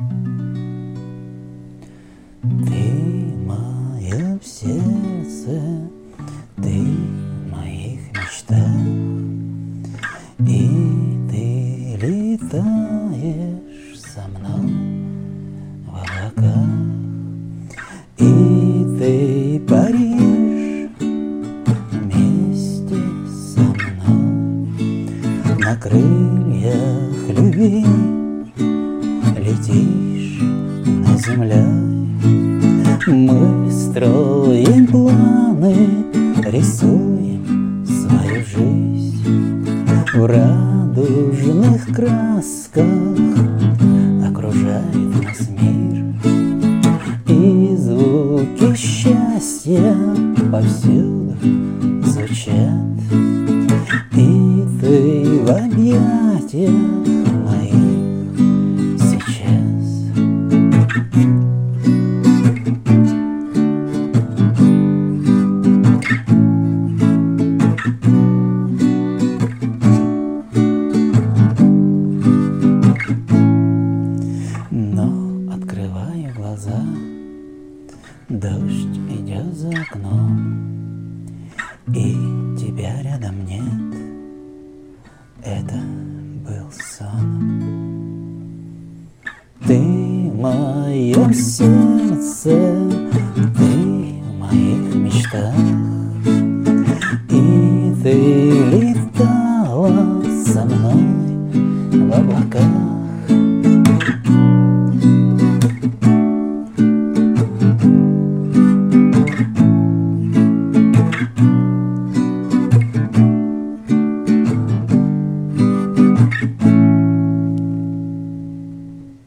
Ты в моем сердце, ты в моих мечтах, И ты летаешь со мной в облаках, И ты паришь вместе со мной На крыльях любви землей. Мы строим планы, рисуем свою жизнь В радужных красках окружает нас мир И звуки счастья повсюду звучат И ты в объятиях глаза, дождь идет за окном, и тебя рядом нет. Это был сон. Ты мое сердце, ты в моих мечтах, и ты летала со мной в облаках.